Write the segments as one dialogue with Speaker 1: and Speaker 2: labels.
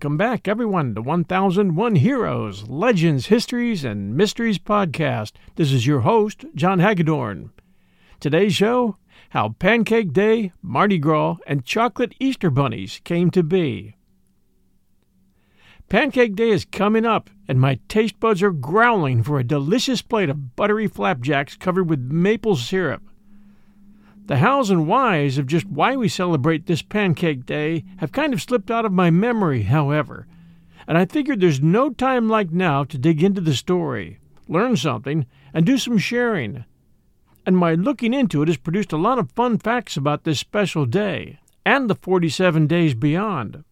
Speaker 1: Welcome back, everyone, to 1001 Heroes, Legends, Histories, and Mysteries podcast. This is your host, John Hagedorn. Today's show How Pancake Day, Mardi Gras, and Chocolate Easter Bunnies came to be. Pancake Day is coming up, and my taste buds are growling for a delicious plate of buttery flapjacks covered with maple syrup. The hows and whys of just why we celebrate this Pancake Day have kind of slipped out of my memory, however, and I figured there's no time like now to dig into the story, learn something, and do some sharing. And my looking into it has produced a lot of fun facts about this special day and the 47 days beyond.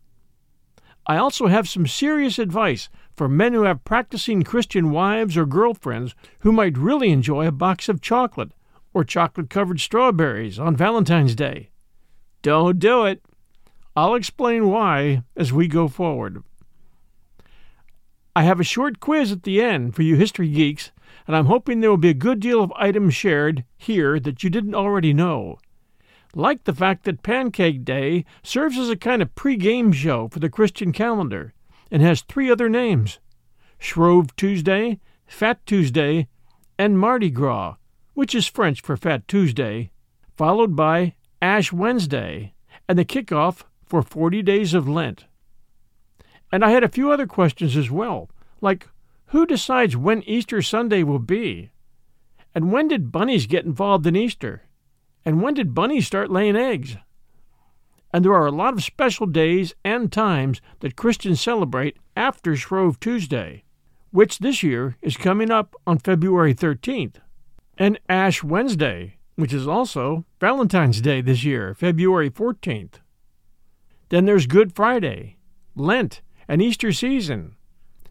Speaker 1: I also have some serious advice for men who have practicing Christian wives or girlfriends who might really enjoy a box of chocolate or chocolate covered strawberries on Valentine's Day. Don't do it. I'll explain why as we go forward. I have a short quiz at the end for you history geeks, and I'm hoping there will be a good deal of items shared here that you didn't already know. Like the fact that Pancake Day serves as a kind of pre-game show for the Christian calendar and has three other names Shrove Tuesday, Fat Tuesday, and Mardi Gras, which is French for Fat Tuesday, followed by Ash Wednesday, and the kickoff for 40 days of Lent. And I had a few other questions as well, like who decides when Easter Sunday will be? And when did bunnies get involved in Easter? And when did bunnies start laying eggs? And there are a lot of special days and times that Christians celebrate after Shrove Tuesday, which this year is coming up on February 13th and Ash Wednesday, which is also Valentine's Day this year, February 14th. Then there's Good Friday, Lent, and Easter season.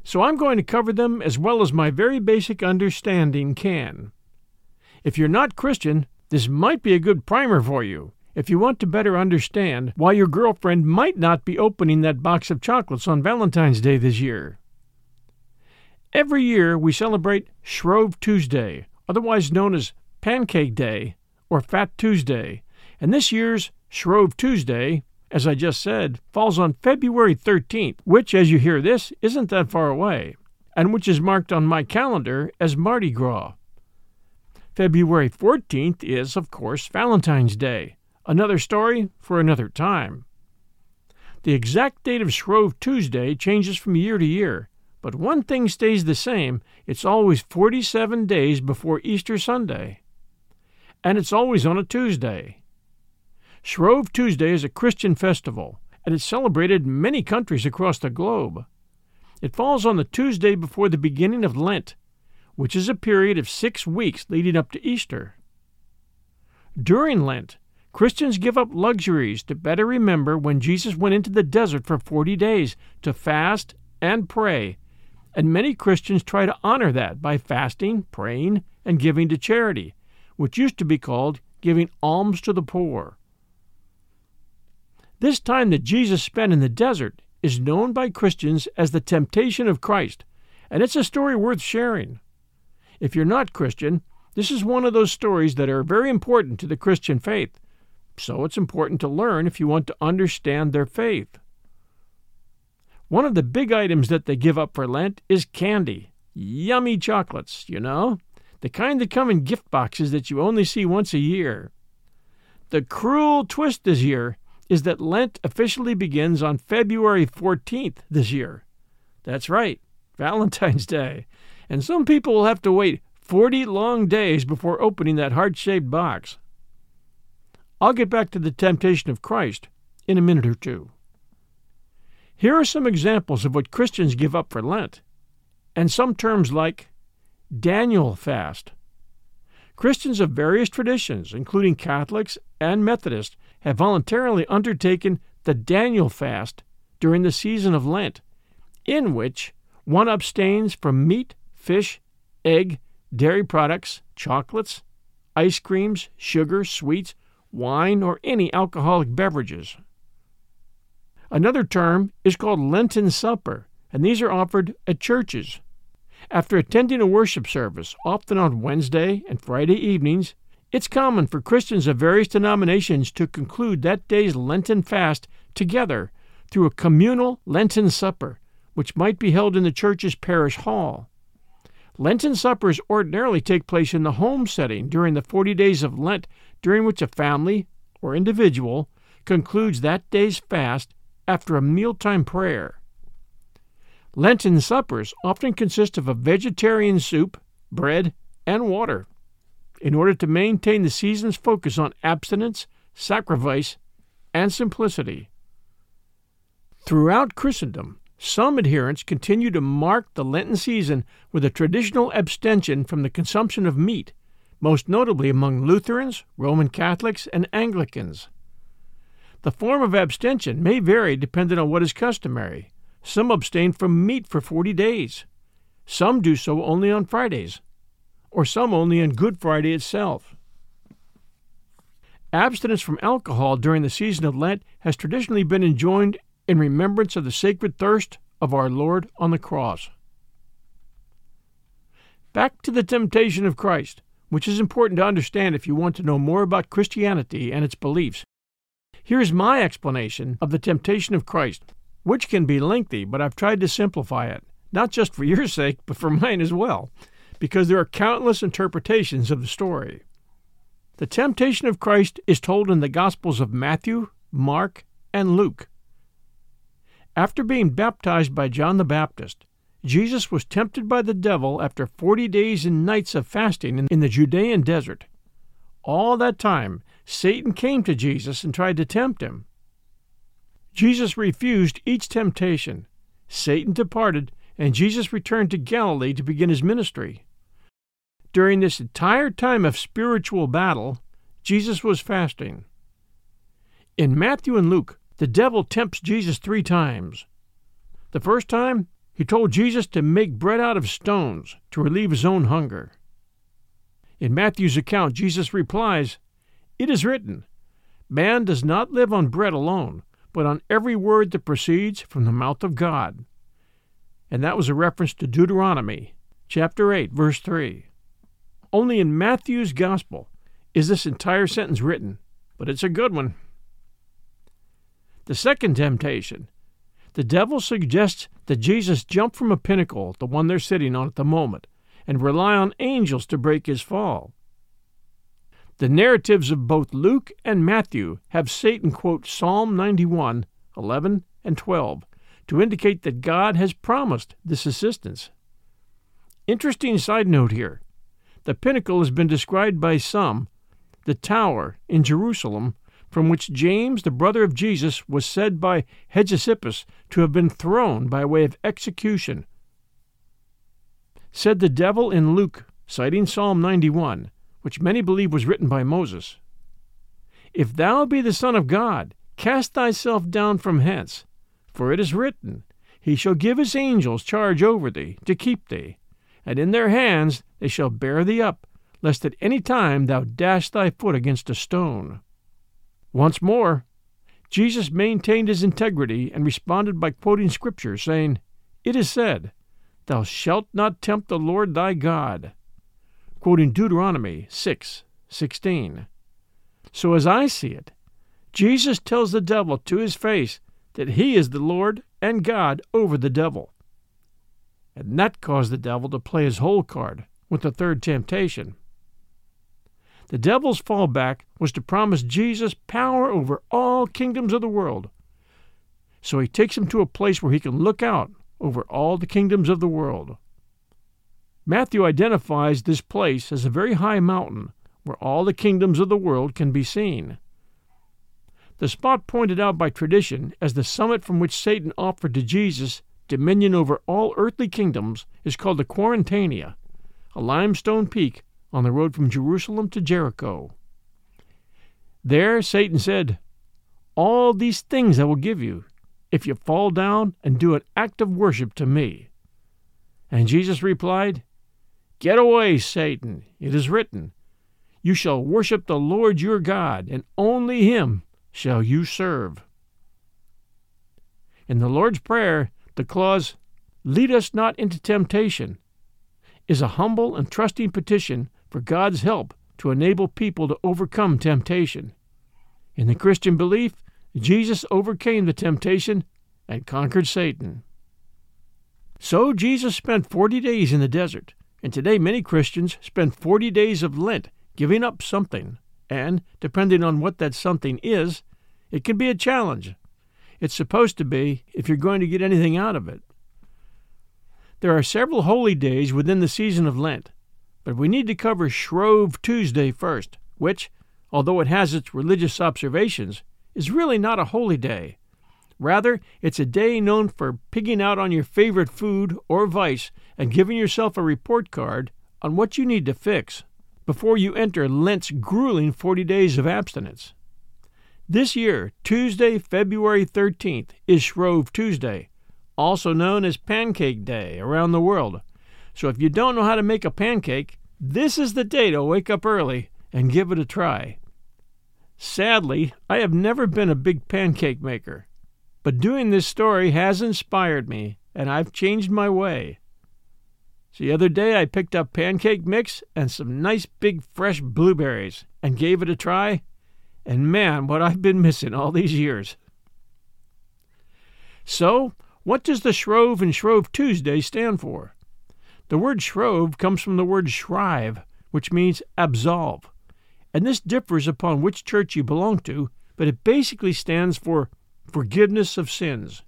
Speaker 1: So I'm going to cover them as well as my very basic understanding can. If you're not Christian, this might be a good primer for you if you want to better understand why your girlfriend might not be opening that box of chocolates on Valentine's Day this year. Every year we celebrate Shrove Tuesday, otherwise known as Pancake Day or Fat Tuesday, and this year's Shrove Tuesday, as I just said, falls on February 13th, which, as you hear this, isn't that far away, and which is marked on my calendar as Mardi Gras. February 14th is, of course, Valentine's Day, another story for another time. The exact date of Shrove Tuesday changes from year to year, but one thing stays the same it's always 47 days before Easter Sunday. And it's always on a Tuesday. Shrove Tuesday is a Christian festival, and it's celebrated in many countries across the globe. It falls on the Tuesday before the beginning of Lent, which is a period of six weeks leading up to Easter. During Lent, Christians give up luxuries to better remember when Jesus went into the desert for 40 days to fast and pray and many Christians try to honor that by fasting, praying, and giving to charity, which used to be called giving alms to the poor. This time that Jesus spent in the desert is known by Christians as the temptation of Christ, and it's a story worth sharing. If you're not Christian, this is one of those stories that are very important to the Christian faith, so it's important to learn if you want to understand their faith. One of the big items that they give up for Lent is candy. Yummy chocolates, you know? The kind that come in gift boxes that you only see once a year. The cruel twist this year is that Lent officially begins on February 14th this year. That's right, Valentine's Day. And some people will have to wait 40 long days before opening that heart shaped box. I'll get back to the temptation of Christ in a minute or two. Here are some examples of what Christians give up for Lent, and some terms like Daniel fast. Christians of various traditions, including Catholics and Methodists, have voluntarily undertaken the Daniel fast during the season of Lent, in which one abstains from meat, fish, egg, dairy products, chocolates, ice creams, sugar, sweets, wine, or any alcoholic beverages. Another term is called Lenten Supper, and these are offered at churches. After attending a worship service, often on Wednesday and Friday evenings, it's common for Christians of various denominations to conclude that day's Lenten fast together through a communal Lenten supper, which might be held in the church's parish hall. Lenten suppers ordinarily take place in the home setting during the 40 days of Lent, during which a family or individual concludes that day's fast after a mealtime prayer. Lenten suppers often consist of a vegetarian soup, bread, and water in order to maintain the season's focus on abstinence, sacrifice, and simplicity. Throughout Christendom, some adherents continue to mark the Lenten season with a traditional abstention from the consumption of meat, most notably among Lutherans, Roman Catholics, and Anglicans. The form of abstention may vary depending on what is customary. Some abstain from meat for 40 days. Some do so only on Fridays, or some only on Good Friday itself. Abstinence from alcohol during the season of Lent has traditionally been enjoined in remembrance of the sacred thirst of our Lord on the cross. Back to the temptation of Christ, which is important to understand if you want to know more about Christianity and its beliefs. Here's my explanation of the temptation of Christ, which can be lengthy, but I've tried to simplify it, not just for your sake, but for mine as well, because there are countless interpretations of the story. The temptation of Christ is told in the Gospels of Matthew, Mark, and Luke. After being baptized by John the Baptist, Jesus was tempted by the devil after forty days and nights of fasting in the Judean desert. All that time, Satan came to Jesus and tried to tempt him. Jesus refused each temptation. Satan departed, and Jesus returned to Galilee to begin his ministry. During this entire time of spiritual battle, Jesus was fasting. In Matthew and Luke, the devil tempts Jesus three times. The first time, he told Jesus to make bread out of stones to relieve his own hunger. In Matthew's account, Jesus replies, It is written, Man does not live on bread alone, but on every word that proceeds from the mouth of God. And that was a reference to Deuteronomy, chapter 8, verse 3. Only in Matthew's Gospel is this entire sentence written, but it's a good one. The second temptation the devil suggests that Jesus jump from a pinnacle, the one they're sitting on at the moment, and rely on angels to break his fall. The narratives of both Luke and Matthew have Satan quote Psalm 91, 11, and 12 to indicate that God has promised this assistance. Interesting side note here the pinnacle has been described by some, the tower in Jerusalem, from which James, the brother of Jesus, was said by Hegesippus to have been thrown by way of execution. Said the devil in Luke, citing Psalm 91, which many believe was written by Moses If thou be the Son of God, cast thyself down from hence, for it is written, He shall give his angels charge over thee, to keep thee, and in their hands they shall bear thee up, lest at any time thou dash thy foot against a stone. Once more, Jesus maintained his integrity and responded by quoting Scripture, saying, It is said, Thou shalt not tempt the Lord thy God, quoting Deuteronomy 6 16. So, as I see it, Jesus tells the devil to his face that he is the Lord and God over the devil. And that caused the devil to play his whole card with the third temptation. The devil's fallback was to promise Jesus power over all kingdoms of the world. So he takes him to a place where he can look out over all the kingdoms of the world. Matthew identifies this place as a very high mountain where all the kingdoms of the world can be seen. The spot pointed out by tradition as the summit from which Satan offered to Jesus dominion over all earthly kingdoms is called the Quarantania, a limestone peak on the road from Jerusalem to Jericho. There Satan said, All these things I will give you, if you fall down and do an act of worship to me. And Jesus replied, Get away, Satan. It is written, You shall worship the Lord your God, and only him shall you serve. In the Lord's Prayer, the clause, Lead us not into temptation, is a humble and trusting petition for God's help to enable people to overcome temptation. In the Christian belief, Jesus overcame the temptation and conquered Satan. So Jesus spent 40 days in the desert, and today many Christians spend 40 days of Lent giving up something, and, depending on what that something is, it can be a challenge. It's supposed to be if you're going to get anything out of it. There are several holy days within the season of Lent, but we need to cover Shrove Tuesday first, which, although it has its religious observations, is really not a holy day. Rather, it's a day known for pigging out on your favorite food or vice and giving yourself a report card on what you need to fix before you enter Lent's grueling 40 days of abstinence. This year, Tuesday, February 13th, is Shrove Tuesday, also known as Pancake Day around the world. So if you don't know how to make a pancake, this is the day to wake up early and give it a try. Sadly, I have never been a big pancake maker, but doing this story has inspired me, and I've changed my way. The other day I picked up pancake mix and some nice big fresh blueberries and gave it a try, and man, what I've been missing all these years. So, what does the Shrove and Shrove Tuesday stand for? The word Shrove comes from the word shrive, which means absolve and this differs upon which church you belong to, but it basically stands for forgiveness of sins.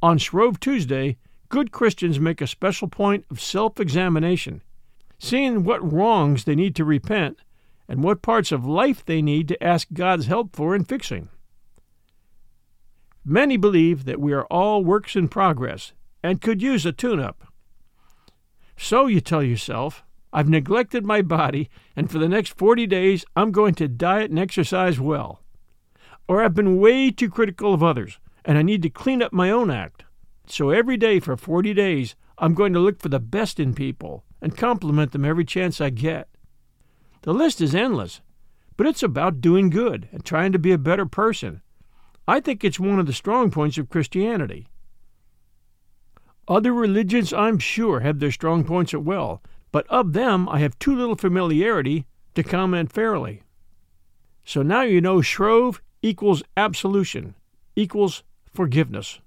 Speaker 1: On Shrove Tuesday, good Christians make a special point of self examination, seeing what wrongs they need to repent and what parts of life they need to ask God's help for in fixing. Many believe that we are all works in progress and could use a tune up. So you tell yourself, I've neglected my body, and for the next 40 days, I'm going to diet and exercise well. Or I've been way too critical of others, and I need to clean up my own act. So every day for 40 days, I'm going to look for the best in people and compliment them every chance I get. The list is endless, but it's about doing good and trying to be a better person. I think it's one of the strong points of Christianity. Other religions, I'm sure, have their strong points as well, but of them I have too little familiarity to comment fairly. So now you know Shrove equals absolution, equals forgiveness.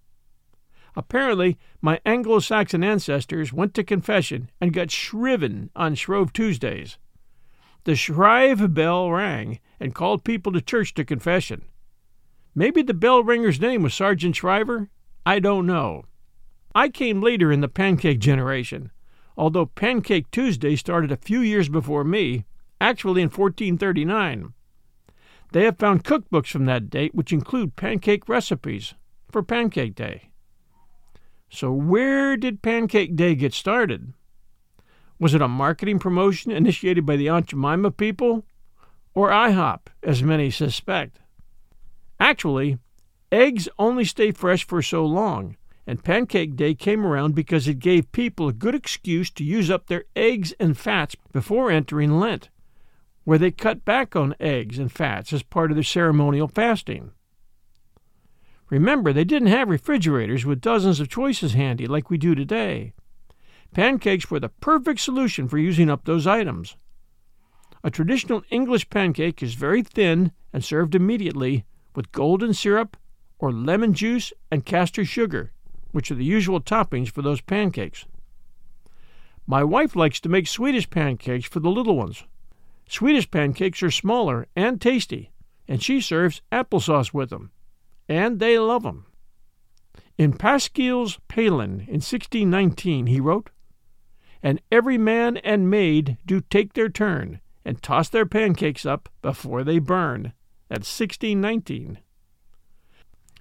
Speaker 1: Apparently, my Anglo Saxon ancestors went to confession and got shriven on Shrove Tuesdays. The shrive bell rang and called people to church to confession. Maybe the bell ringer's name was Sergeant Shriver? I don't know. I came later in the pancake generation, although Pancake Tuesday started a few years before me, actually in 1439. They have found cookbooks from that date which include pancake recipes for Pancake Day. So, where did Pancake Day get started? Was it a marketing promotion initiated by the Aunt Jemima people? Or IHOP, as many suspect? Actually, eggs only stay fresh for so long, and Pancake Day came around because it gave people a good excuse to use up their eggs and fats before entering Lent, where they cut back on eggs and fats as part of their ceremonial fasting. Remember, they didn't have refrigerators with dozens of choices handy like we do today. Pancakes were the perfect solution for using up those items. A traditional English pancake is very thin and served immediately with golden syrup or lemon juice and castor sugar which are the usual toppings for those pancakes. My wife likes to make Swedish pancakes for the little ones. Swedish pancakes are smaller and tasty, and she serves applesauce with them, and they love them. In Pascal's Palin in 1619 he wrote, And every man and maid do take their turn, and toss their pancakes up before they burn. That's 1619.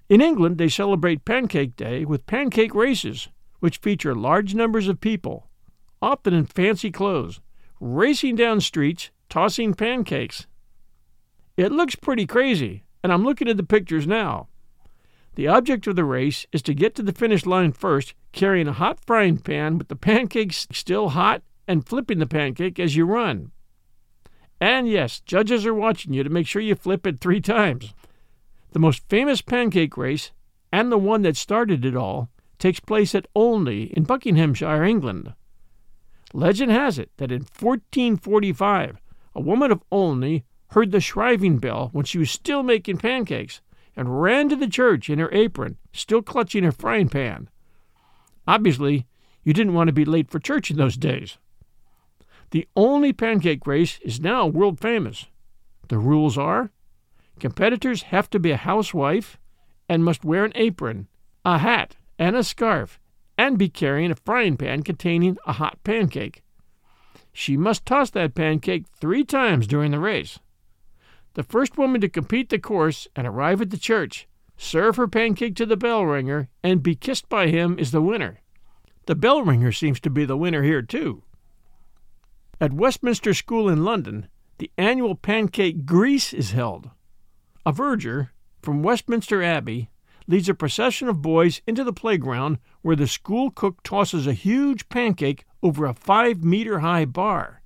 Speaker 1: In England, they celebrate Pancake Day with pancake races, which feature large numbers of people, often in fancy clothes, racing down streets, tossing pancakes. It looks pretty crazy, and I'm looking at the pictures now. The object of the race is to get to the finish line first, carrying a hot frying pan with the pancakes still hot and flipping the pancake as you run. And yes, judges are watching you to make sure you flip it three times. The most famous pancake race, and the one that started it all, takes place at Olney in Buckinghamshire, England. Legend has it that in 1445 a woman of Olney heard the shriving bell when she was still making pancakes and ran to the church in her apron, still clutching her frying pan. Obviously, you didn't want to be late for church in those days. The Olney pancake race is now world famous. The rules are competitors have to be a housewife and must wear an apron, a hat, and a scarf, and be carrying a frying pan containing a hot pancake. She must toss that pancake three times during the race. The first woman to complete the course and arrive at the church, serve her pancake to the bell ringer, and be kissed by him is the winner. The bell ringer seems to be the winner here, too. At Westminster School in London, the annual pancake greaze is held. A verger from Westminster Abbey leads a procession of boys into the playground where the school cook tosses a huge pancake over a five meter high bar.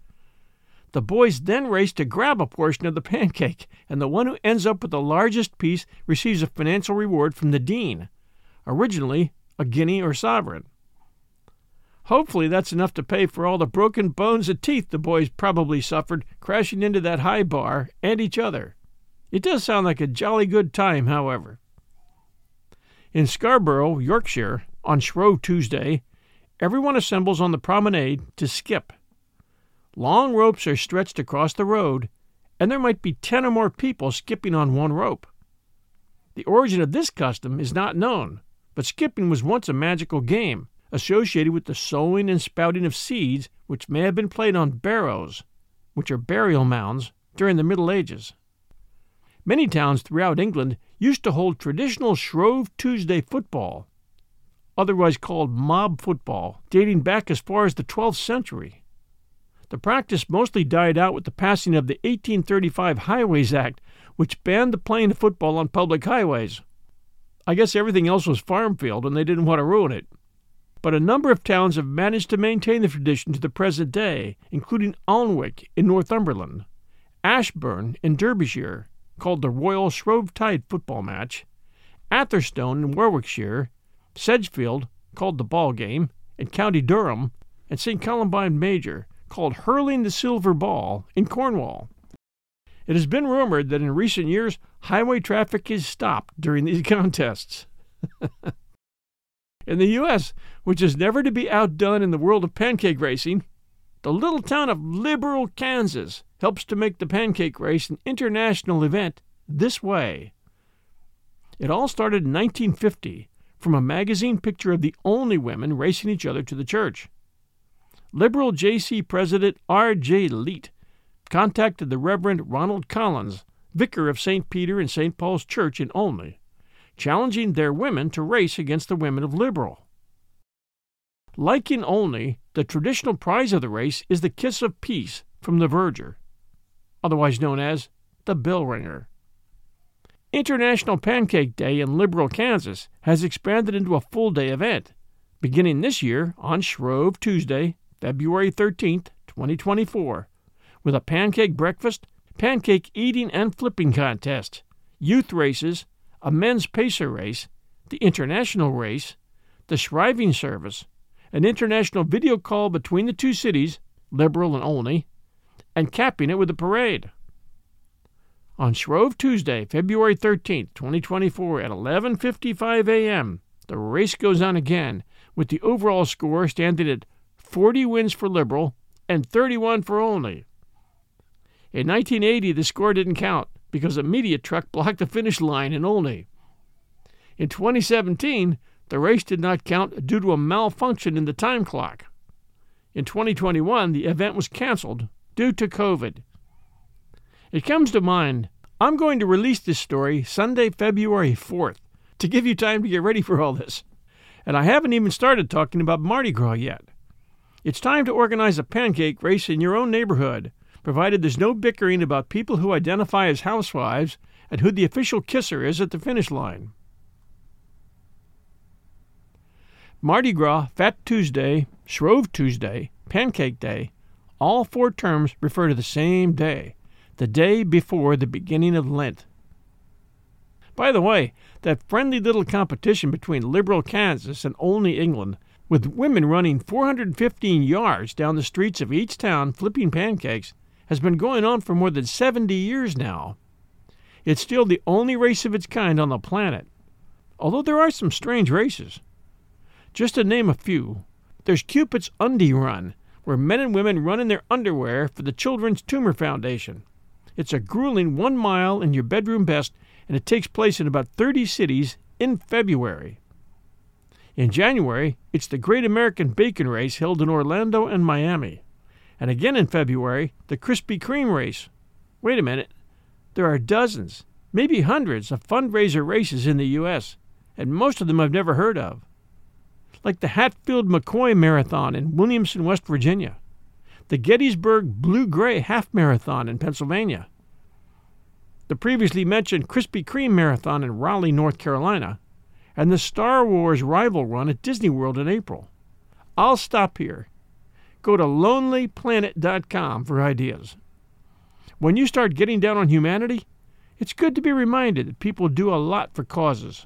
Speaker 1: The boys then race to grab a portion of the pancake, and the one who ends up with the largest piece receives a financial reward from the dean, originally a guinea or sovereign. Hopefully, that's enough to pay for all the broken bones and teeth the boys probably suffered crashing into that high bar and each other. It does sound like a jolly good time, however. In Scarborough, Yorkshire, on Shrove Tuesday, everyone assembles on the promenade to skip. Long ropes are stretched across the road, and there might be ten or more people skipping on one rope. The origin of this custom is not known, but skipping was once a magical game associated with the sowing and spouting of seeds which may have been played on barrows, which are burial mounds, during the Middle Ages. Many towns throughout England used to hold traditional Shrove Tuesday football, otherwise called mob football, dating back as far as the 12th century. The practice mostly died out with the passing of the 1835 Highways Act, which banned the playing of football on public highways. I guess everything else was farm field and they didn't want to ruin it. But a number of towns have managed to maintain the tradition to the present day, including Alnwick in Northumberland, Ashbourne in Derbyshire, called the Royal Shrovetide football match, Atherstone in Warwickshire, Sedgefield, called the ball game, in County Durham, and St. Columbine Major, called Hurling the Silver Ball in Cornwall. It has been rumored that in recent years highway traffic is stopped during these contests. in the U.S., which is never to be outdone in the world of pancake racing, the little town of Liberal, Kansas helps to make the pancake race an international event this way. It all started in 1950 from a magazine picture of the Olney women racing each other to the church. Liberal JC President R.J. Leet contacted the Reverend Ronald Collins, vicar of St. Peter and St. Paul's Church in Olney, challenging their women to race against the women of Liberal. Like in Olney, the traditional prize of the race is the kiss of peace from the verger, otherwise known as the bell ringer. International Pancake Day in Liberal, Kansas has expanded into a full day event, beginning this year on Shrove Tuesday, February 13th, 2024, with a pancake breakfast, pancake eating and flipping contest, youth races, a men's pacer race, the international race, the shriving service, an international video call between the two cities, Liberal and Olney, and capping it with a parade. On Shrove Tuesday, February 13th, 2024 at 11:55 a.m., the race goes on again with the overall score standing at 40 wins for Liberal, and 31 for Olney. In 1980, the score didn't count because a media truck blocked the finish line in Olney. In 2017, the race did not count due to a malfunction in the time clock. In 2021, the event was canceled due to COVID. It comes to mind I'm going to release this story Sunday, February 4th, to give you time to get ready for all this. And I haven't even started talking about Mardi Gras yet. It's time to organize a pancake race in your own neighborhood, provided there's no bickering about people who identify as housewives and who the official kisser is at the finish line. Mardi Gras, Fat Tuesday, Shrove Tuesday, Pancake Day, all four terms refer to the same day, the day before the beginning of Lent. By the way, that friendly little competition between Liberal Kansas and Olney England, with women running 415 yards down the streets of each town flipping pancakes, has been going on for more than 70 years now. It's still the only race of its kind on the planet, although there are some strange races. Just to name a few, there's Cupid's Undie Run, where men and women run in their underwear for the Children's Tumor Foundation. It's a grueling one mile in your bedroom best, and it takes place in about 30 cities in February. In January, it's the Great American Bacon Race held in Orlando and Miami. And again in February, the Krispy Kreme Race. Wait a minute. There are dozens, maybe hundreds, of fundraiser races in the U.S., and most of them I've never heard of. Like the Hatfield McCoy Marathon in Williamson, West Virginia, the Gettysburg Blue Gray Half Marathon in Pennsylvania, the previously mentioned Krispy Kreme Marathon in Raleigh, North Carolina, and the Star Wars Rival Run at Disney World in April. I'll stop here. Go to lonelyplanet.com for ideas. When you start getting down on humanity, it's good to be reminded that people do a lot for causes.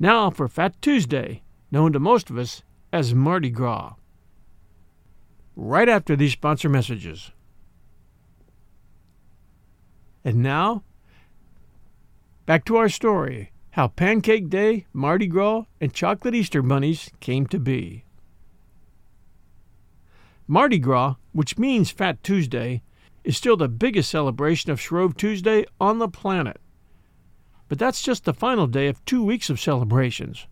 Speaker 1: Now for Fat Tuesday, known to most of us as Mardi Gras. Right after these sponsor messages. And now, back to our story how Pancake Day, Mardi Gras, and chocolate Easter bunnies came to be. Mardi Gras, which means Fat Tuesday, is still the biggest celebration of Shrove Tuesday on the planet. But that's just the final day of two weeks of celebrations.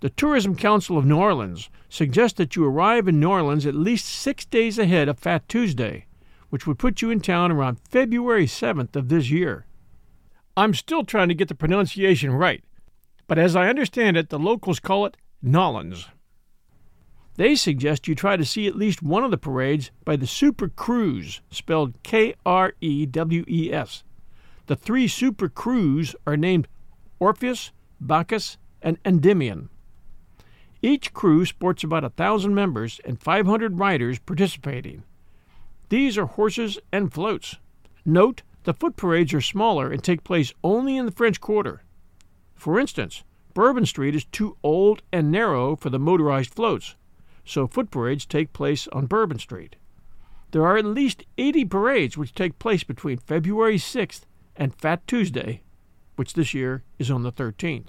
Speaker 1: The Tourism Council of New Orleans suggests that you arrive in New Orleans at least six days ahead of Fat Tuesday, which would put you in town around February 7th of this year. I'm still trying to get the pronunciation right, but as I understand it, the locals call it Nolans. They suggest you try to see at least one of the parades by the Super Crews, spelled K R E W E S. The three Super Crews are named Orpheus, Bacchus, and Endymion. Each crew sports about a thousand members and 500 riders participating. These are horses and floats. Note the foot parades are smaller and take place only in the French Quarter. For instance, Bourbon Street is too old and narrow for the motorized floats, so foot parades take place on Bourbon Street. There are at least 80 parades which take place between February 6th and Fat Tuesday, which this year is on the 13th.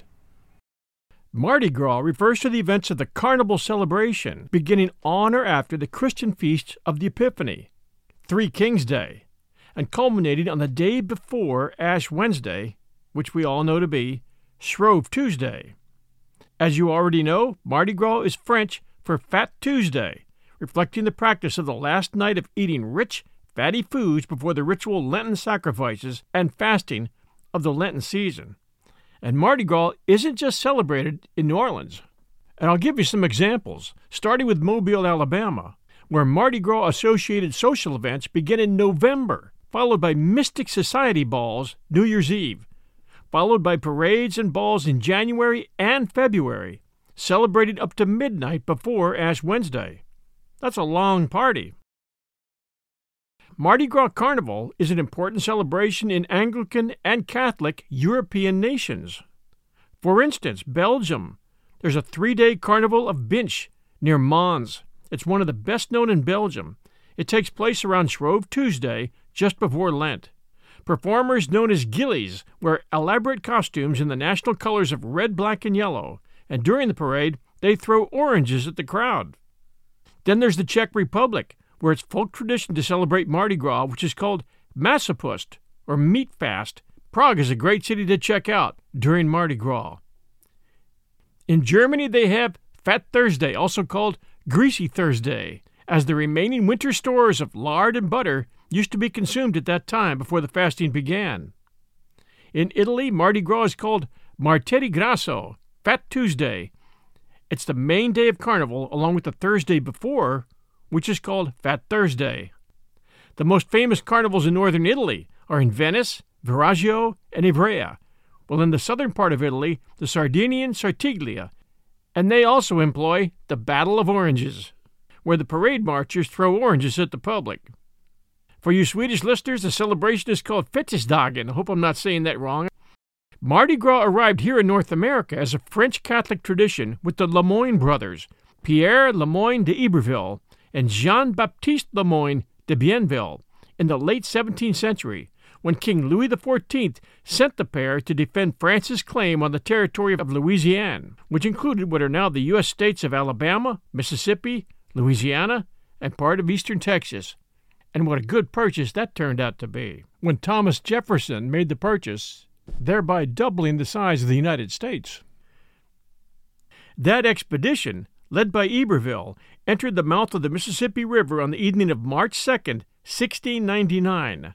Speaker 1: Mardi Gras refers to the events of the carnival celebration beginning on or after the Christian feast of the Epiphany, Three Kings Day, and culminating on the day before Ash Wednesday, which we all know to be Shrove Tuesday. As you already know, Mardi Gras is French for Fat Tuesday, reflecting the practice of the last night of eating rich, fatty foods before the ritual Lenten sacrifices and fasting of the Lenten season. And Mardi Gras isn't just celebrated in New Orleans. And I'll give you some examples, starting with Mobile, Alabama, where Mardi Gras associated social events begin in November followed by Mystic Society balls New Year's Eve, followed by parades and balls in January and February, celebrated up to midnight before Ash Wednesday. That's a long party. Mardi Gras Carnival is an important celebration in Anglican and Catholic European nations. For instance, Belgium, there's a three day carnival of Binche near Mons. It's one of the best known in Belgium. It takes place around Shrove Tuesday just before Lent. Performers known as gillies wear elaborate costumes in the national colors of red, black, and yellow, and during the parade, they throw oranges at the crowd. Then there's the Czech Republic, where it's folk tradition to celebrate Mardi Gras, which is called Masopust, or Meat Fast. Prague is a great city to check out during Mardi Gras. In Germany, they have Fat Thursday, also called Greasy Thursday, as the remaining winter stores of lard and butter used to be consumed at that time before the fasting began. In Italy, Mardi Gras is called Martedì Grasso, Fat Tuesday. It's the main day of Carnival, along with the Thursday before, which is called Fat Thursday. The most famous carnivals in northern Italy are in Venice, Viareggio, and Ivrea, while in the southern part of Italy, the Sardinian Sartiglia, and they also employ the Battle of Oranges, where the parade marchers throw oranges at the public. For you Swedish listeners, the celebration is called Fettisdagen. I hope I'm not saying that wrong. Mardi Gras arrived here in North America as a French Catholic tradition with the Lemoyne brothers, Pierre Lemoyne de Iberville and Jean Baptiste Lemoyne de Bienville, in the late 17th century, when King Louis XIV sent the pair to defend France's claim on the territory of Louisiana, which included what are now the U.S. states of Alabama, Mississippi, Louisiana, and part of eastern Texas. And what a good purchase that turned out to be when Thomas Jefferson made the purchase, thereby doubling the size of the United States. That expedition, led by Iberville, entered the mouth of the Mississippi River on the evening of March 2, 1699.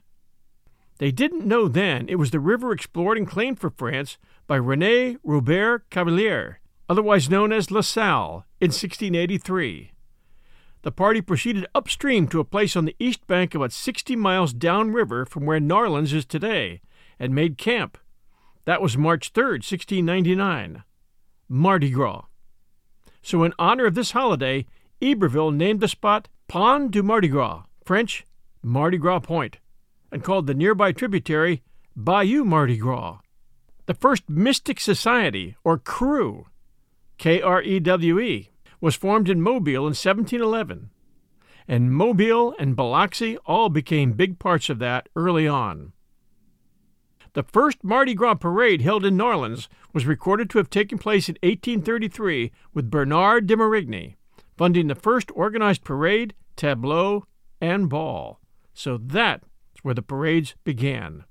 Speaker 1: They didn't know then it was the river explored and claimed for France by Rene Robert Cavelier, otherwise known as La Salle, in 1683. The party proceeded upstream to a place on the east bank about 60 miles downriver from where Narlands is today and made camp. That was March 3, 1699. Mardi Gras. So, in honor of this holiday, Iberville named the spot Pont du Mardi Gras, French Mardi Gras Point, and called the nearby tributary Bayou Mardi Gras. The first mystic society, or crew, K R E W E, was formed in Mobile in 1711, and Mobile and Biloxi all became big parts of that early on. The first Mardi Gras parade held in Narlands was recorded to have taken place in 1833 with Bernard de Marigny, funding the first organized parade, tableau, and ball. So that's where the parades began.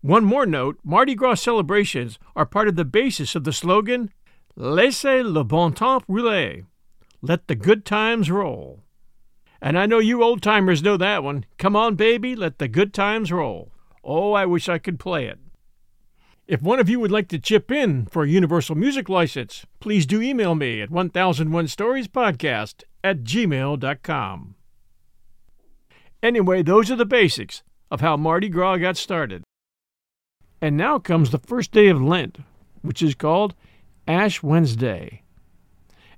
Speaker 1: One more note Mardi Gras celebrations are part of the basis of the slogan Laissez le bon temps rouler. Let the good times roll. And I know you old timers know that one. Come on, baby, let the good times roll. Oh, I wish I could play it. If one of you would like to chip in for a Universal Music license, please do email me at 1001storiespodcast at gmail.com. Anyway, those are the basics of how Mardi Gras got started. And now comes the first day of Lent, which is called Ash Wednesday.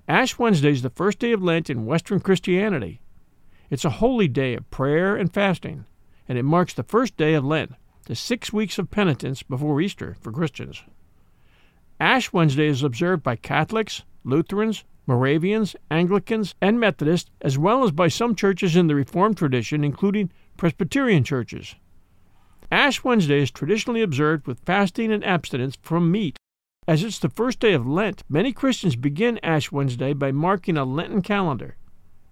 Speaker 1: Ash Wednesday is the first day of Lent in Western Christianity. It's a holy day of prayer and fasting and it marks the first day of Lent, the six weeks of penitence before Easter for Christians. Ash Wednesday is observed by Catholics, Lutherans, Moravians, Anglicans, and Methodists, as well as by some churches in the Reformed tradition, including Presbyterian churches. Ash Wednesday is traditionally observed with fasting and abstinence from meat. As it's the first day of Lent, many Christians begin Ash Wednesday by marking a Lenten calendar,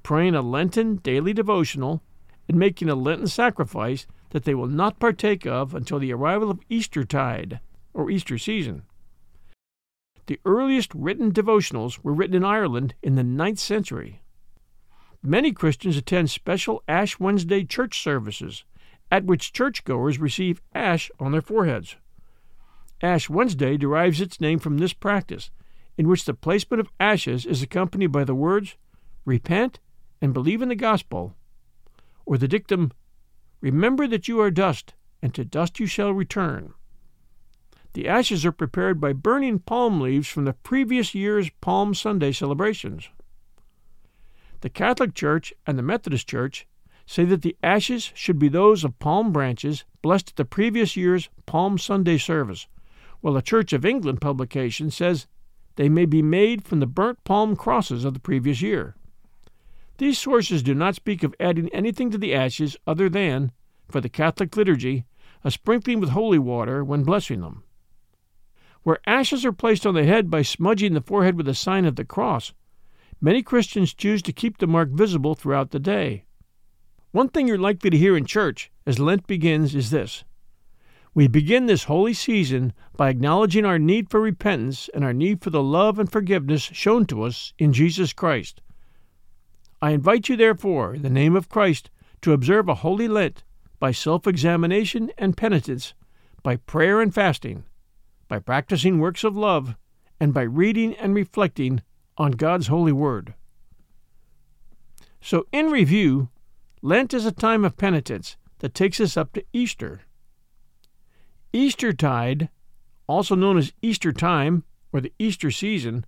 Speaker 1: praying a Lenten daily devotional, and making a Lenten sacrifice that they will not partake of until the arrival of Easter tide or Easter season. The earliest written devotionals were written in Ireland in the ninth century. Many Christians attend special Ash Wednesday church services, at which churchgoers receive ash on their foreheads. Ash Wednesday derives its name from this practice, in which the placement of ashes is accompanied by the words, Repent and believe in the gospel, or the dictum, Remember that you are dust, and to dust you shall return. The ashes are prepared by burning palm leaves from the previous year's Palm Sunday celebrations. The Catholic Church and the Methodist Church say that the ashes should be those of palm branches blessed at the previous year's Palm Sunday service, while a Church of England publication says they may be made from the burnt palm crosses of the previous year. These sources do not speak of adding anything to the ashes other than, for the Catholic liturgy, a sprinkling with holy water when blessing them. Where ashes are placed on the head by smudging the forehead with a sign of the cross, many Christians choose to keep the mark visible throughout the day. One thing you're likely to hear in church as Lent begins is this We begin this holy season by acknowledging our need for repentance and our need for the love and forgiveness shown to us in Jesus Christ. I invite you, therefore, in the name of Christ, to observe a holy Lent by self examination and penitence, by prayer and fasting, by practicing works of love, and by reading and reflecting on God's holy word. So, in review, Lent is a time of penitence that takes us up to Easter. Eastertide, also known as Easter time or the Easter season,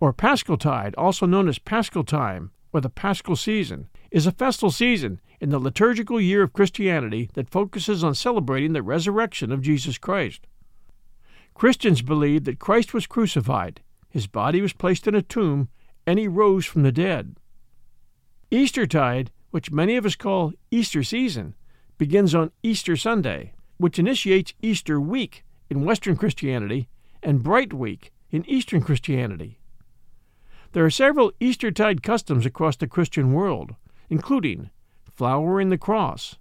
Speaker 1: or Paschal Tide, also known as Paschal time, or the Paschal season, is a festal season in the liturgical year of Christianity that focuses on celebrating the resurrection of Jesus Christ. Christians believe that Christ was crucified, his body was placed in a tomb, and he rose from the dead. Eastertide, which many of us call Easter season, begins on Easter Sunday, which initiates Easter week in Western Christianity and Bright Week in Eastern Christianity. There are several Eastertide customs across the Christian world, including flowering the cross,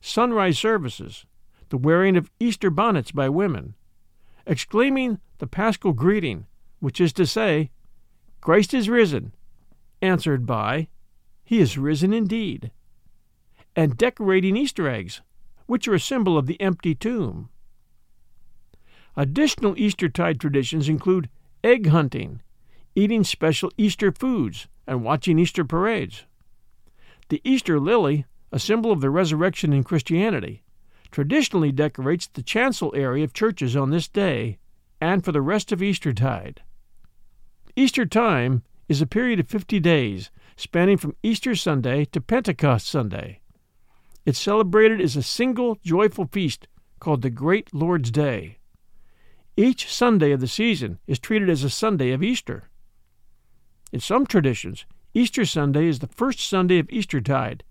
Speaker 1: sunrise services, the wearing of Easter bonnets by women, exclaiming the Paschal greeting, which is to say, Christ is risen, answered by, He is risen indeed, and decorating Easter eggs, which are a symbol of the empty tomb. Additional Eastertide traditions include egg hunting, eating special Easter foods, and watching Easter parades. The Easter lily, a symbol of the resurrection in Christianity, traditionally decorates the chancel area of churches on this day and for the rest of Eastertide. Easter time is a period of 50 days, spanning from Easter Sunday to Pentecost Sunday. It's celebrated as a single joyful feast called the Great Lord's Day. Each Sunday of the season is treated as a Sunday of Easter. In some traditions, Easter Sunday is the first Sunday of Eastertide,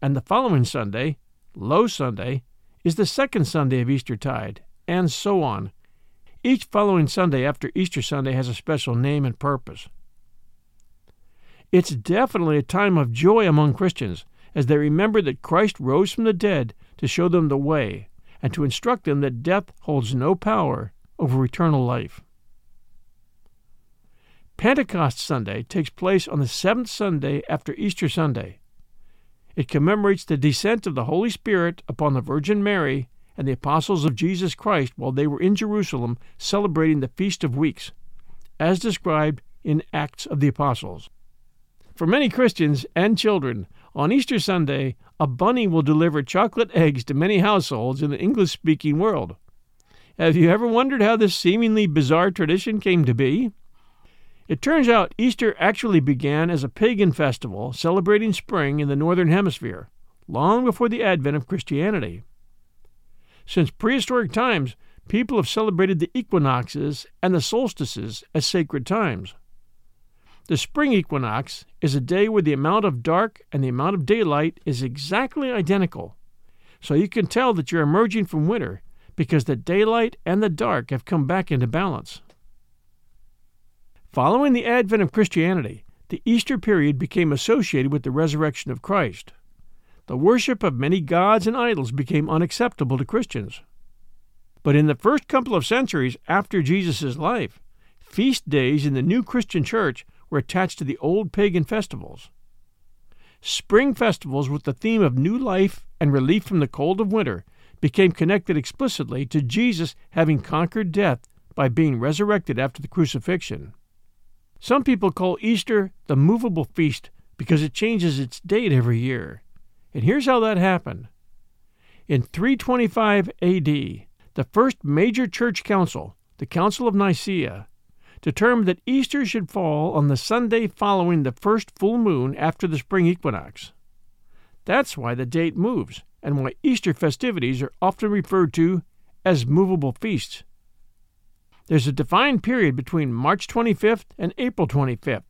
Speaker 1: and the following Sunday, Low Sunday, is the second Sunday of Eastertide, and so on. Each following Sunday after Easter Sunday has a special name and purpose. It's definitely a time of joy among Christians as they remember that Christ rose from the dead to show them the way and to instruct them that death holds no power over eternal life. Pentecost Sunday takes place on the seventh Sunday after Easter Sunday. It commemorates the descent of the Holy Spirit upon the Virgin Mary and the apostles of Jesus Christ while they were in Jerusalem celebrating the Feast of Weeks, as described in Acts of the Apostles. For many Christians and children, on Easter Sunday, a bunny will deliver chocolate eggs to many households in the English speaking world. Have you ever wondered how this seemingly bizarre tradition came to be? It turns out Easter actually began as a pagan festival celebrating spring in the Northern Hemisphere, long before the advent of Christianity. Since prehistoric times, people have celebrated the equinoxes and the solstices as sacred times. The spring equinox is a day where the amount of dark and the amount of daylight is exactly identical. So you can tell that you're emerging from winter because the daylight and the dark have come back into balance. Following the advent of Christianity, the Easter period became associated with the resurrection of Christ the worship of many gods and idols became unacceptable to Christians. But in the first couple of centuries after Jesus' life, feast days in the new Christian church were attached to the old pagan festivals. Spring festivals with the theme of new life and relief from the cold of winter became connected explicitly to Jesus having conquered death by being resurrected after the crucifixion. Some people call Easter the movable feast because it changes its date every year. And here's how that happened. In 325 AD, the first major church council, the Council of Nicaea, determined that Easter should fall on the Sunday following the first full moon after the spring equinox. That's why the date moves, and why Easter festivities are often referred to as movable feasts. There's a defined period between March 25th and April 25th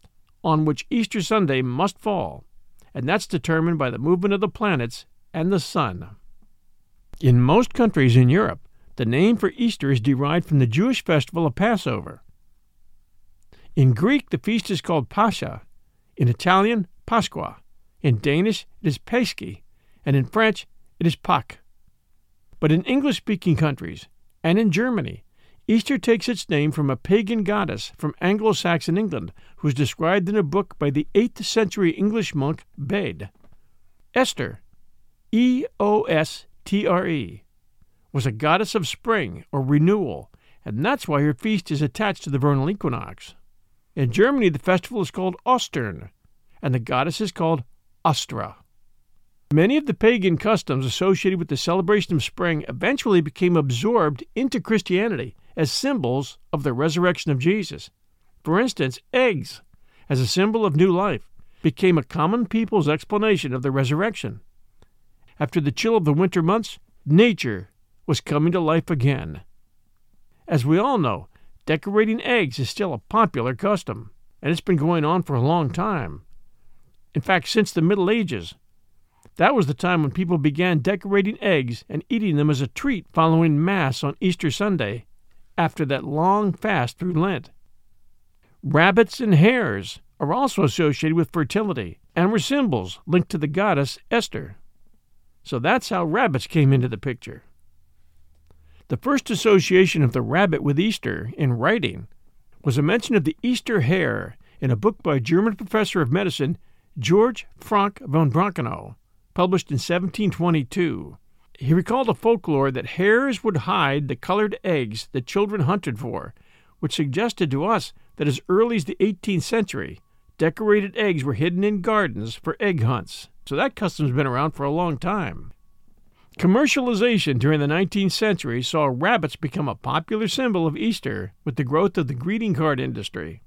Speaker 1: on which Easter Sunday must fall and that's determined by the movement of the planets and the sun. In most countries in Europe, the name for Easter is derived from the Jewish festival of Passover. In Greek, the feast is called Pascha. In Italian, Pasqua. In Danish, it is Peski. And in French, it is Pâques. But in English speaking countries, and in Germany, Easter takes its name from a pagan goddess from Anglo Saxon England who is described in a book by the 8th century English monk Bede. Esther, E O S T R E, was a goddess of spring or renewal, and that's why her feast is attached to the vernal equinox. In Germany, the festival is called Ostern, and the goddess is called Astra. Many of the pagan customs associated with the celebration of spring eventually became absorbed into Christianity as symbols of the resurrection of Jesus. For instance, eggs, as a symbol of new life, became a common people's explanation of the resurrection. After the chill of the winter months, nature was coming to life again. As we all know, decorating eggs is still a popular custom, and it's been going on for a long time. In fact, since the Middle Ages. That was the time when people began decorating eggs and eating them as a treat following Mass on Easter Sunday, after that long fast through Lent. Rabbits and hares are also associated with fertility and were symbols linked to the goddess Esther. So that's how rabbits came into the picture. The first association of the rabbit with Easter in writing was a mention of the Easter hare in a book by German professor of medicine George Franck von Franckenau, published in 1722. He recalled a folklore that hares would hide the colored eggs that children hunted for, which suggested to us that as early as the 18th century, decorated eggs were hidden in gardens for egg hunts. So that custom's been around for a long time. Commercialization during the 19th century saw rabbits become a popular symbol of Easter with the growth of the greeting card industry.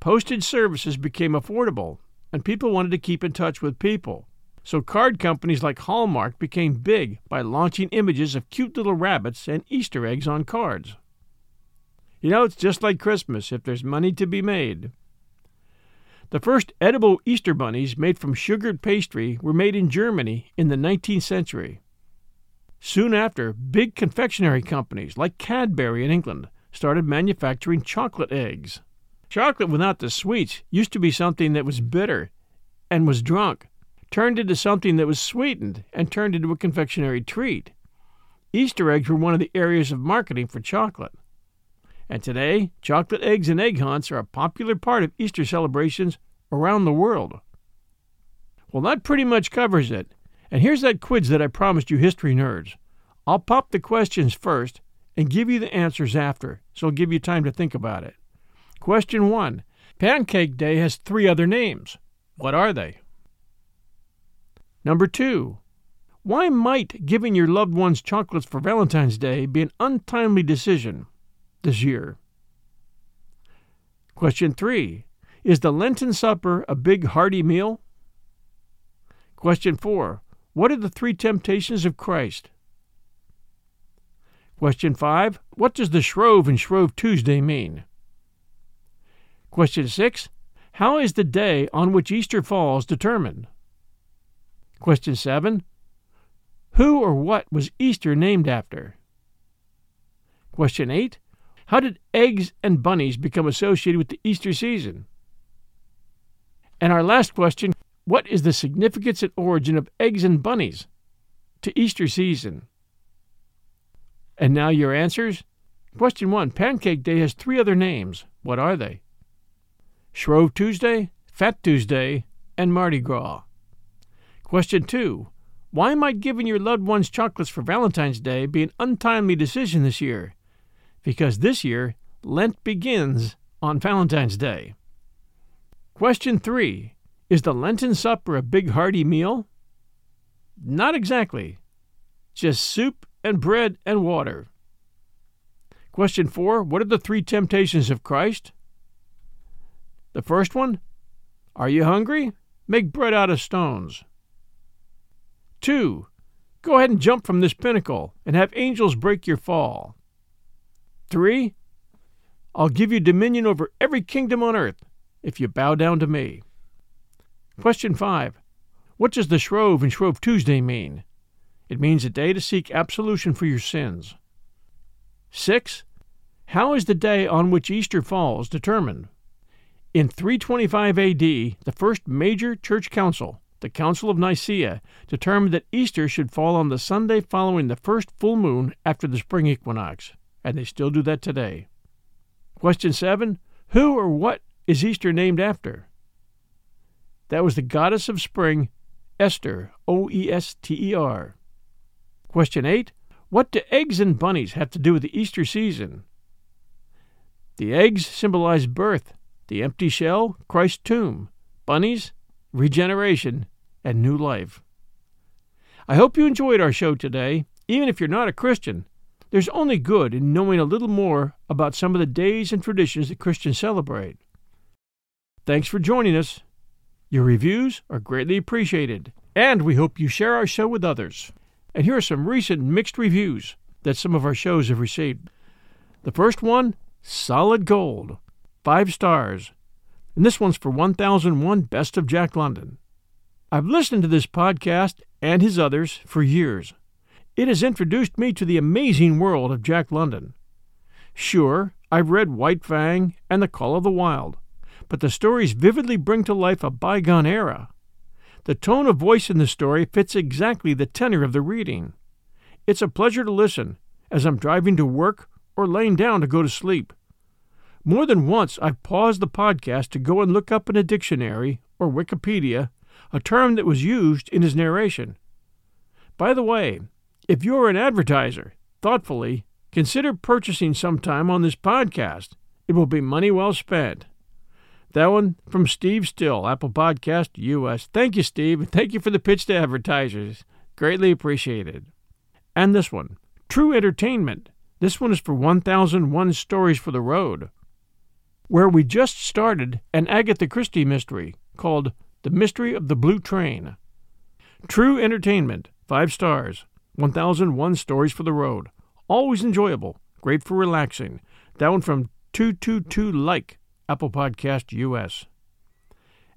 Speaker 1: Postage services became affordable, and people wanted to keep in touch with people. So card companies like Hallmark became big by launching images of cute little rabbits and Easter eggs on cards. You know, it's just like Christmas if there's money to be made. The first edible Easter bunnies made from sugared pastry were made in Germany in the 19th century. Soon after, big confectionery companies like Cadbury in England started manufacturing chocolate eggs. Chocolate without the sweets used to be something that was bitter and was drunk, turned into something that was sweetened and turned into a confectionery treat. Easter eggs were one of the areas of marketing for chocolate. And today, chocolate eggs and egg hunts are a popular part of Easter celebrations around the world. Well, that pretty much covers it. And here's that quiz that I promised you history nerds. I'll pop the questions first and give you the answers after, so I'll give you time to think about it. Question 1 Pancake Day has three other names. What are they? Number 2 Why might giving your loved ones chocolates for Valentine's Day be an untimely decision? this year. Question 3 Is the Lenten supper a big hearty meal? Question 4 What are the three temptations of Christ? Question 5 What does the Shrove and Shrove Tuesday mean? Question 6 How is the day on which Easter falls determined? Question 7 Who or what was Easter named after? Question 8 how did eggs and bunnies become associated with the Easter season? And our last question What is the significance and origin of eggs and bunnies to Easter season? And now your answers. Question 1 Pancake Day has three other names. What are they? Shrove Tuesday, Fat Tuesday, and Mardi Gras. Question 2 Why might giving your loved ones chocolates for Valentine's Day be an untimely decision this year? because this year Lent begins on Valentine's Day. Question 3 Is the Lenten supper a big hearty meal? Not exactly. Just soup and bread and water. Question 4 What are the three temptations of Christ? The first one Are you hungry? Make bread out of stones. 2. Go ahead and jump from this pinnacle and have angels break your fall. Three, I'll give you dominion over every kingdom on earth if you bow down to me. Question five, what does the Shrove and Shrove Tuesday mean? It means a day to seek absolution for your sins. Six, how is the day on which Easter falls determined? In 325 AD, the first major church council, the Council of Nicaea, determined that Easter should fall on the Sunday following the first full moon after the spring equinox and they still do that today. Question 7 Who or what is Easter named after? That was the goddess of spring, Esther, O E S T E R. Question 8 What do eggs and bunnies have to do with the Easter season? The eggs symbolize birth, the empty shell, Christ's tomb, bunnies, regeneration, and new life. I hope you enjoyed our show today, even if you're not a Christian. There's only good in knowing a little more about some of the days and traditions that Christians celebrate. Thanks for joining us. Your reviews are greatly appreciated, and we hope you share our show with others. And here are some recent mixed reviews that some of our shows have received. The first one, solid gold, five stars. And this one's for 1001 Best of Jack London. I've listened to this podcast and his others for years. It has introduced me to the amazing world of Jack London. Sure, I've read White Fang and The Call of the Wild, but the stories vividly bring to life a bygone era. The tone of voice in the story fits exactly the tenor of the reading. It's a pleasure to listen as I'm driving to work or laying down to go to sleep. More than once, I've paused the podcast to go and look up in a dictionary or Wikipedia a term that was used in his narration. By the way, if you're an advertiser, thoughtfully consider purchasing some time on this podcast. It will be money well spent. That one from Steve Still, Apple Podcast US. Thank you, Steve. And thank you for the pitch to advertisers. Greatly appreciated. And this one, True Entertainment. This one is for 1001 Stories for the Road, where we just started an Agatha Christie mystery called The Mystery of the Blue Train. True Entertainment, 5 stars, 1001 Stories for the Road. Always enjoyable, great for relaxing. That one from 222 Like, Apple Podcast US.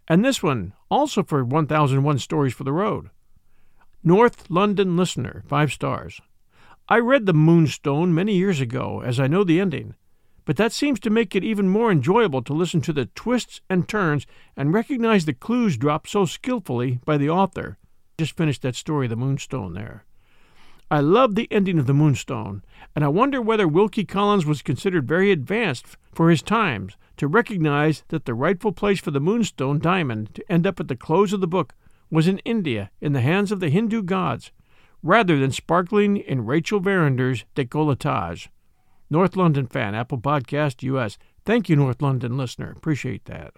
Speaker 1: And this one, also for 1001 Stories for the Road. North London Listener, 5 stars. I read The Moonstone many years ago, as I know the ending, but that seems to make it even more enjoyable to listen to the twists and turns and recognize the clues dropped so skillfully by the author. Just finished that story, The Moonstone, there. I love the ending of The Moonstone, and I wonder whether Wilkie Collins was considered very advanced for his times to recognize that the rightful place for the Moonstone diamond to end up at the close of the book was in India in the hands of the Hindu gods, rather than sparkling in Rachel Verinder's décolletage. North London fan, Apple Podcast US. Thank you, North London listener. Appreciate that.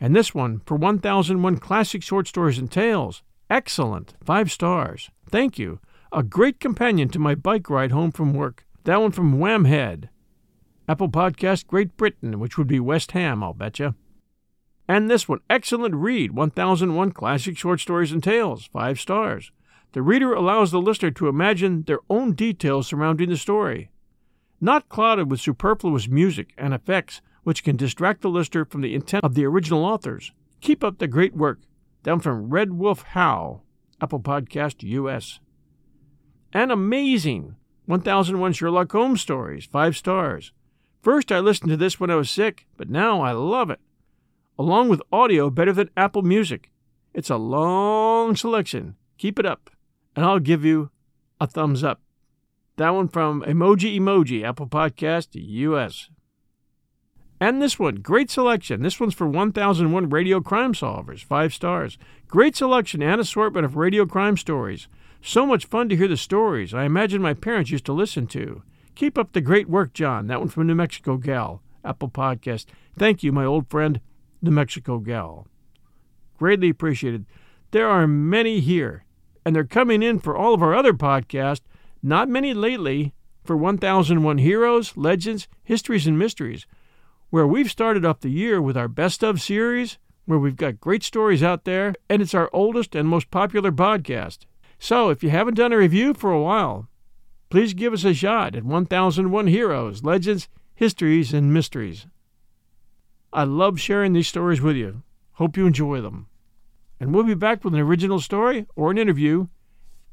Speaker 1: And this one for 1001 Classic Short Stories and Tales. Excellent. Five stars. Thank you a great companion to my bike ride home from work. That one from Whamhead. Apple Podcast Great Britain, which would be West Ham, I'll betcha. And this one, excellent read 1001 Classic Short Stories and Tales, 5 stars. The reader allows the listener to imagine their own details surrounding the story. Not clouded with superfluous music and effects which can distract the listener from the intent of the original authors. Keep up the great work. Down from Red Wolf Howe, Apple Podcast US and amazing 1001 Sherlock Holmes stories, five stars. First, I listened to this when I was sick, but now I love it. Along with audio better than Apple Music. It's a long selection. Keep it up, and I'll give you a thumbs up. That one from Emoji Emoji, Apple Podcast US. And this one, great selection. This one's for 1001 Radio Crime Solvers, five stars. Great selection and assortment of radio crime stories. So much fun to hear the stories I imagine my parents used to listen to. Keep up the great work, John. That one from New Mexico Gal, Apple Podcast. Thank you, my old friend, New Mexico Gal. Greatly appreciated. There are many here, and they're coming in for all of our other podcasts. Not many lately for 1001 Heroes, Legends, Histories, and Mysteries, where we've started off the year with our Best of series, where we've got great stories out there, and it's our oldest and most popular podcast. So, if you haven't done a review for a while, please give us a shot at 1001 Heroes, Legends, Histories, and Mysteries. I love sharing these stories with you. Hope you enjoy them. And we'll be back with an original story or an interview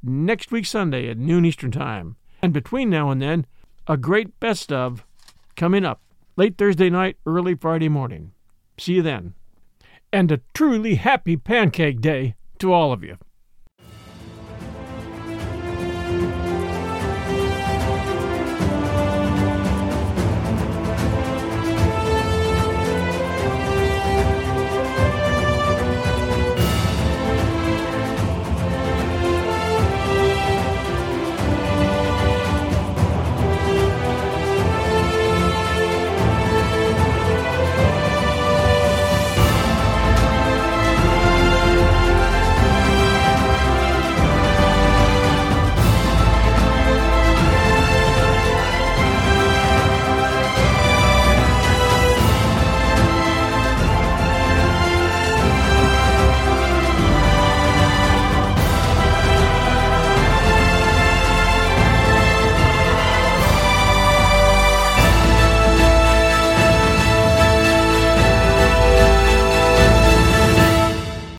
Speaker 1: next week Sunday at noon Eastern Time. And between now and then, a great best of coming up late Thursday night, early Friday morning. See you then. And a truly happy Pancake Day to all of you.